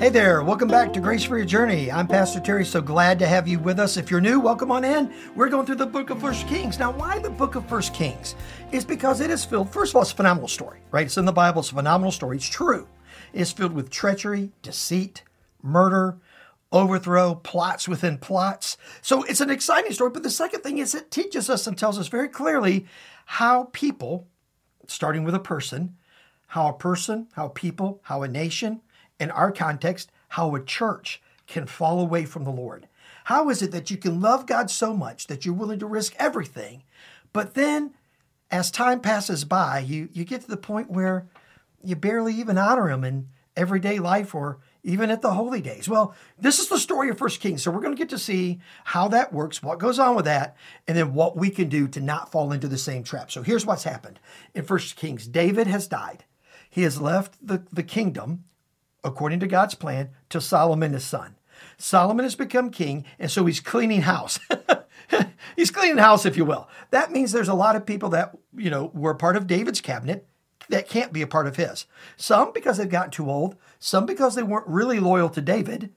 Hey there, welcome back to Grace for Your Journey. I'm Pastor Terry, so glad to have you with us. If you're new, welcome on in. We're going through the book of First Kings. Now, why the book of First Kings? Is because it is filled, first of all, it's a phenomenal story, right? It's in the Bible, it's a phenomenal story. It's true. It's filled with treachery, deceit, murder, overthrow, plots within plots. So it's an exciting story. But the second thing is it teaches us and tells us very clearly how people, starting with a person, how a person, how people, how a nation, in our context, how a church can fall away from the Lord. How is it that you can love God so much that you're willing to risk everything, but then as time passes by, you, you get to the point where you barely even honor Him in everyday life or even at the holy days. Well, this is the story of First Kings. So we're going to get to see how that works, what goes on with that, and then what we can do to not fall into the same trap. So here's what's happened in First Kings David has died. He has left the, the kingdom according to God's plan, to Solomon his son. Solomon has become king, and so he's cleaning house. he's cleaning house, if you will. That means there's a lot of people that, you know, were part of David's cabinet that can't be a part of his. Some because they've gotten too old, some because they weren't really loyal to David,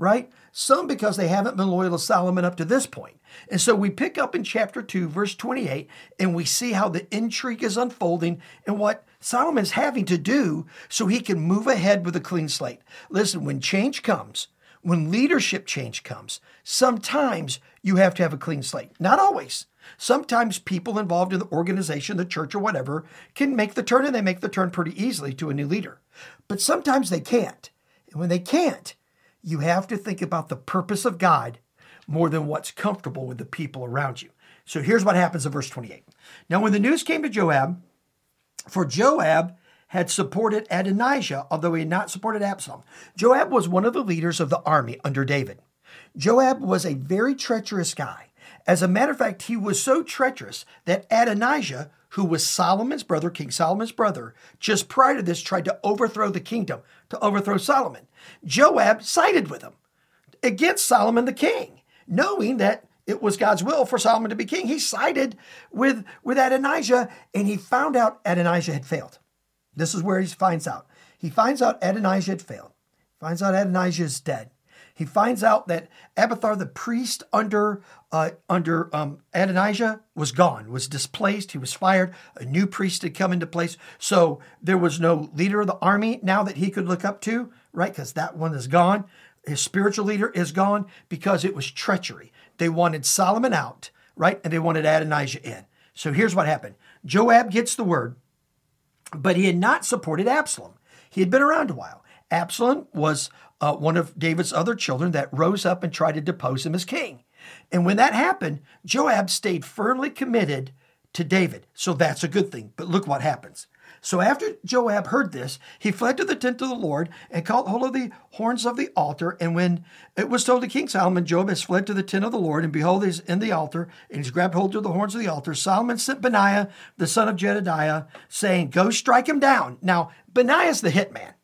right? Some because they haven't been loyal to Solomon up to this point. And so we pick up in chapter 2, verse 28, and we see how the intrigue is unfolding and what Solomon's having to do so he can move ahead with a clean slate. Listen, when change comes, when leadership change comes, sometimes you have to have a clean slate. Not always. Sometimes people involved in the organization, the church, or whatever can make the turn, and they make the turn pretty easily to a new leader. But sometimes they can't. And when they can't, you have to think about the purpose of God more than what's comfortable with the people around you. So here's what happens in verse 28. Now, when the news came to Joab, for Joab had supported Adonijah, although he had not supported Absalom. Joab was one of the leaders of the army under David. Joab was a very treacherous guy. As a matter of fact, he was so treacherous that Adonijah, who was Solomon's brother, King Solomon's brother, just prior to this tried to overthrow the kingdom, to overthrow Solomon. Joab sided with him against Solomon the king, knowing that it was God's will for Solomon to be king. He sided with, with Adonijah and he found out Adonijah had failed. This is where he finds out. He finds out Adonijah had failed. Finds out Adonijah is dead. He finds out that Abiathar, the priest under uh, under um, Adonijah, was gone, was displaced. He was fired. A new priest had come into place. So there was no leader of the army now that he could look up to, right? Because that one is gone. His spiritual leader is gone because it was treachery. They wanted Solomon out, right? And they wanted Adonijah in. So here's what happened Joab gets the word, but he had not supported Absalom. He had been around a while. Absalom was uh, one of David's other children that rose up and tried to depose him as king. And when that happened, Joab stayed firmly committed to David. So that's a good thing. But look what happens. So after Joab heard this, he fled to the tent of the Lord and caught hold of the horns of the altar. And when it was told to King Solomon, Joab has fled to the tent of the Lord, and behold, he's in the altar, and he's grabbed hold of the horns of the altar. Solomon sent Benaiah, the son of Jedediah, saying, Go strike him down. Now, Benaiah's the hitman.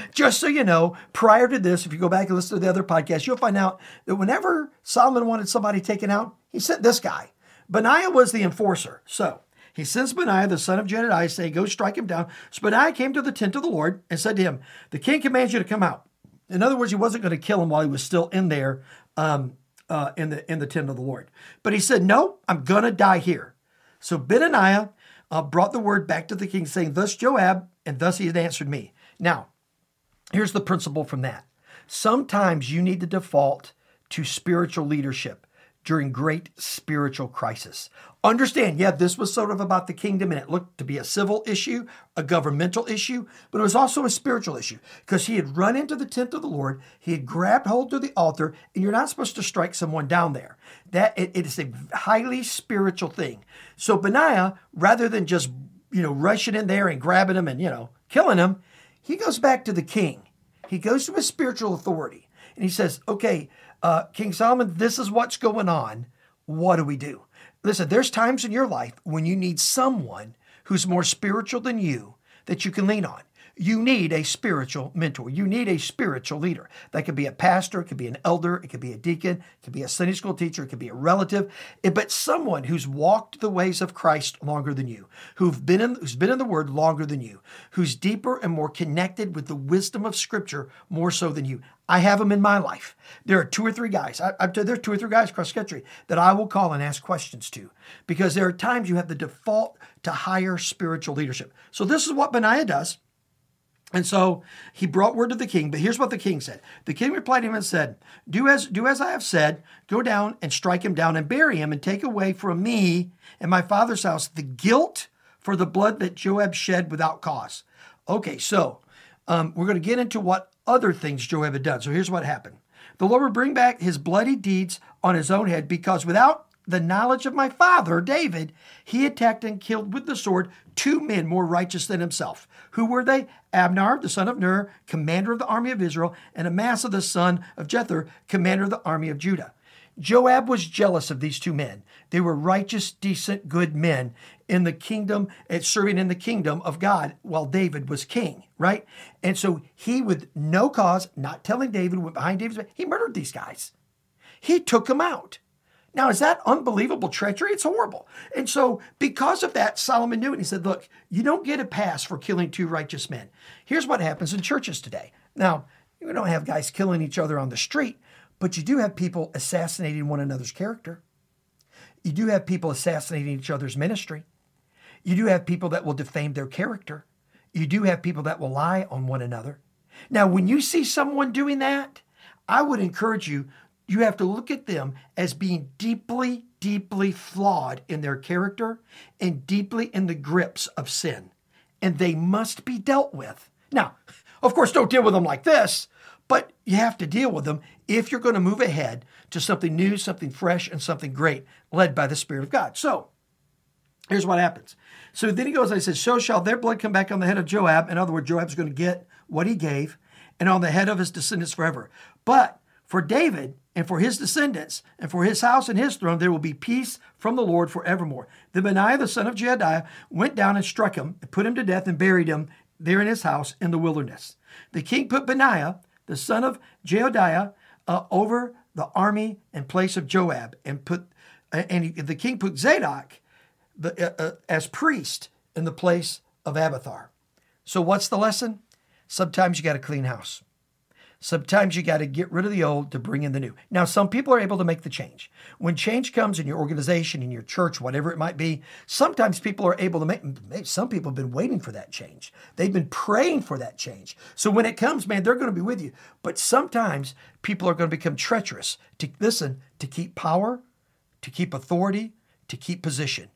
Just so you know, prior to this, if you go back and listen to the other podcast, you'll find out that whenever Solomon wanted somebody taken out, he sent this guy. Benaiah was the enforcer. So he sends Benaiah, the son of Jedidiah, saying, Go strike him down. So Benaiah came to the tent of the Lord and said to him, The king commands you to come out. In other words, he wasn't going to kill him while he was still in there um, uh, in, the, in the tent of the Lord. But he said, No, I'm going to die here. So Benaiah uh, brought the word back to the king, saying, Thus Joab, and thus he had answered me. Now, here's the principle from that. Sometimes you need to default to spiritual leadership during great spiritual crisis. Understand, yeah, this was sort of about the kingdom and it looked to be a civil issue, a governmental issue, but it was also a spiritual issue because he had run into the tent of the Lord, he had grabbed hold of the altar, and you're not supposed to strike someone down there. That it, it is a highly spiritual thing. So Benaiah, rather than just you know rushing in there and grabbing him and you know killing him, he goes back to the king. He goes to his spiritual authority and he says, "Okay, uh, King Solomon, this is what's going on. What do we do?" Listen, there's times in your life when you need someone who's more spiritual than you that you can lean on. You need a spiritual mentor. You need a spiritual leader. That could be a pastor, it could be an elder, it could be a deacon, it could be a Sunday school teacher, it could be a relative, eh, but someone who's walked the ways of Christ longer than you, who've been in, who's been in the Word longer than you, who's deeper and more connected with the wisdom of Scripture more so than you. I have them in my life. There are two or three guys. I, I, there are two or three guys across country that I will call and ask questions to because there are times you have the default to higher spiritual leadership. So this is what Benaiah does. And so he brought word to the king, but here's what the king said. The king replied to him and said, Do as do as I have said, go down and strike him down and bury him, and take away from me and my father's house the guilt for the blood that Joab shed without cause. Okay, so um, we're going to get into what other things Joab had done. So here's what happened. The Lord will bring back his bloody deeds on his own head, because without the knowledge of my father, David, he attacked and killed with the sword two men more righteous than himself. Who were they? Abner, the son of Ner, commander of the army of Israel, and Amasa, the son of Jether, commander of the army of Judah. Joab was jealous of these two men. They were righteous, decent, good men in the kingdom, eh, serving in the kingdom of God while David was king, right? And so he, with no cause, not telling David, went behind David's back, he murdered these guys. He took them out. Now, is that unbelievable treachery? It's horrible. And so, because of that, Solomon knew it. And he said, Look, you don't get a pass for killing two righteous men. Here's what happens in churches today. Now, you don't have guys killing each other on the street, but you do have people assassinating one another's character. You do have people assassinating each other's ministry. You do have people that will defame their character. You do have people that will lie on one another. Now, when you see someone doing that, I would encourage you you have to look at them as being deeply, deeply flawed in their character and deeply in the grips of sin. And they must be dealt with. Now, of course, don't deal with them like this, but you have to deal with them if you're going to move ahead to something new, something fresh, and something great led by the Spirit of God. So, here's what happens. So then he goes, I said, So shall their blood come back on the head of Joab. In other words, Joab's going to get what he gave, and on the head of his descendants forever. But for David, and for his descendants, and for his house and his throne, there will be peace from the Lord forevermore. Then Benaiah, the son of Jehoiada, went down and struck him, and put him to death, and buried him there in his house in the wilderness. The king put Benaiah, the son of Jehoiada, uh, over the army in place of Joab, and put uh, and he, the king put Zadok the, uh, uh, as priest in the place of Abiathar. So what's the lesson? Sometimes you got to clean house. Sometimes you got to get rid of the old to bring in the new. Now, some people are able to make the change. When change comes in your organization, in your church, whatever it might be, sometimes people are able to make, some people have been waiting for that change. They've been praying for that change. So when it comes, man, they're going to be with you. But sometimes people are going to become treacherous to listen, to keep power, to keep authority, to keep position,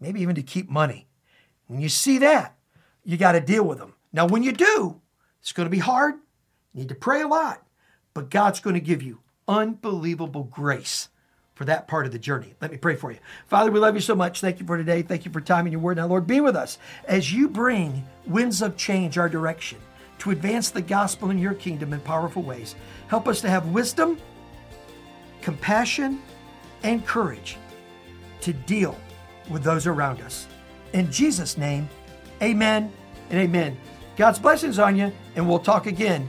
maybe even to keep money. When you see that, you got to deal with them. Now, when you do, it's going to be hard. Need to pray a lot, but God's going to give you unbelievable grace for that part of the journey. Let me pray for you. Father, we love you so much. Thank you for today. Thank you for time in your word. Now, Lord, be with us as you bring winds of change our direction to advance the gospel in your kingdom in powerful ways. Help us to have wisdom, compassion, and courage to deal with those around us. In Jesus' name, amen and amen. God's blessings on you, and we'll talk again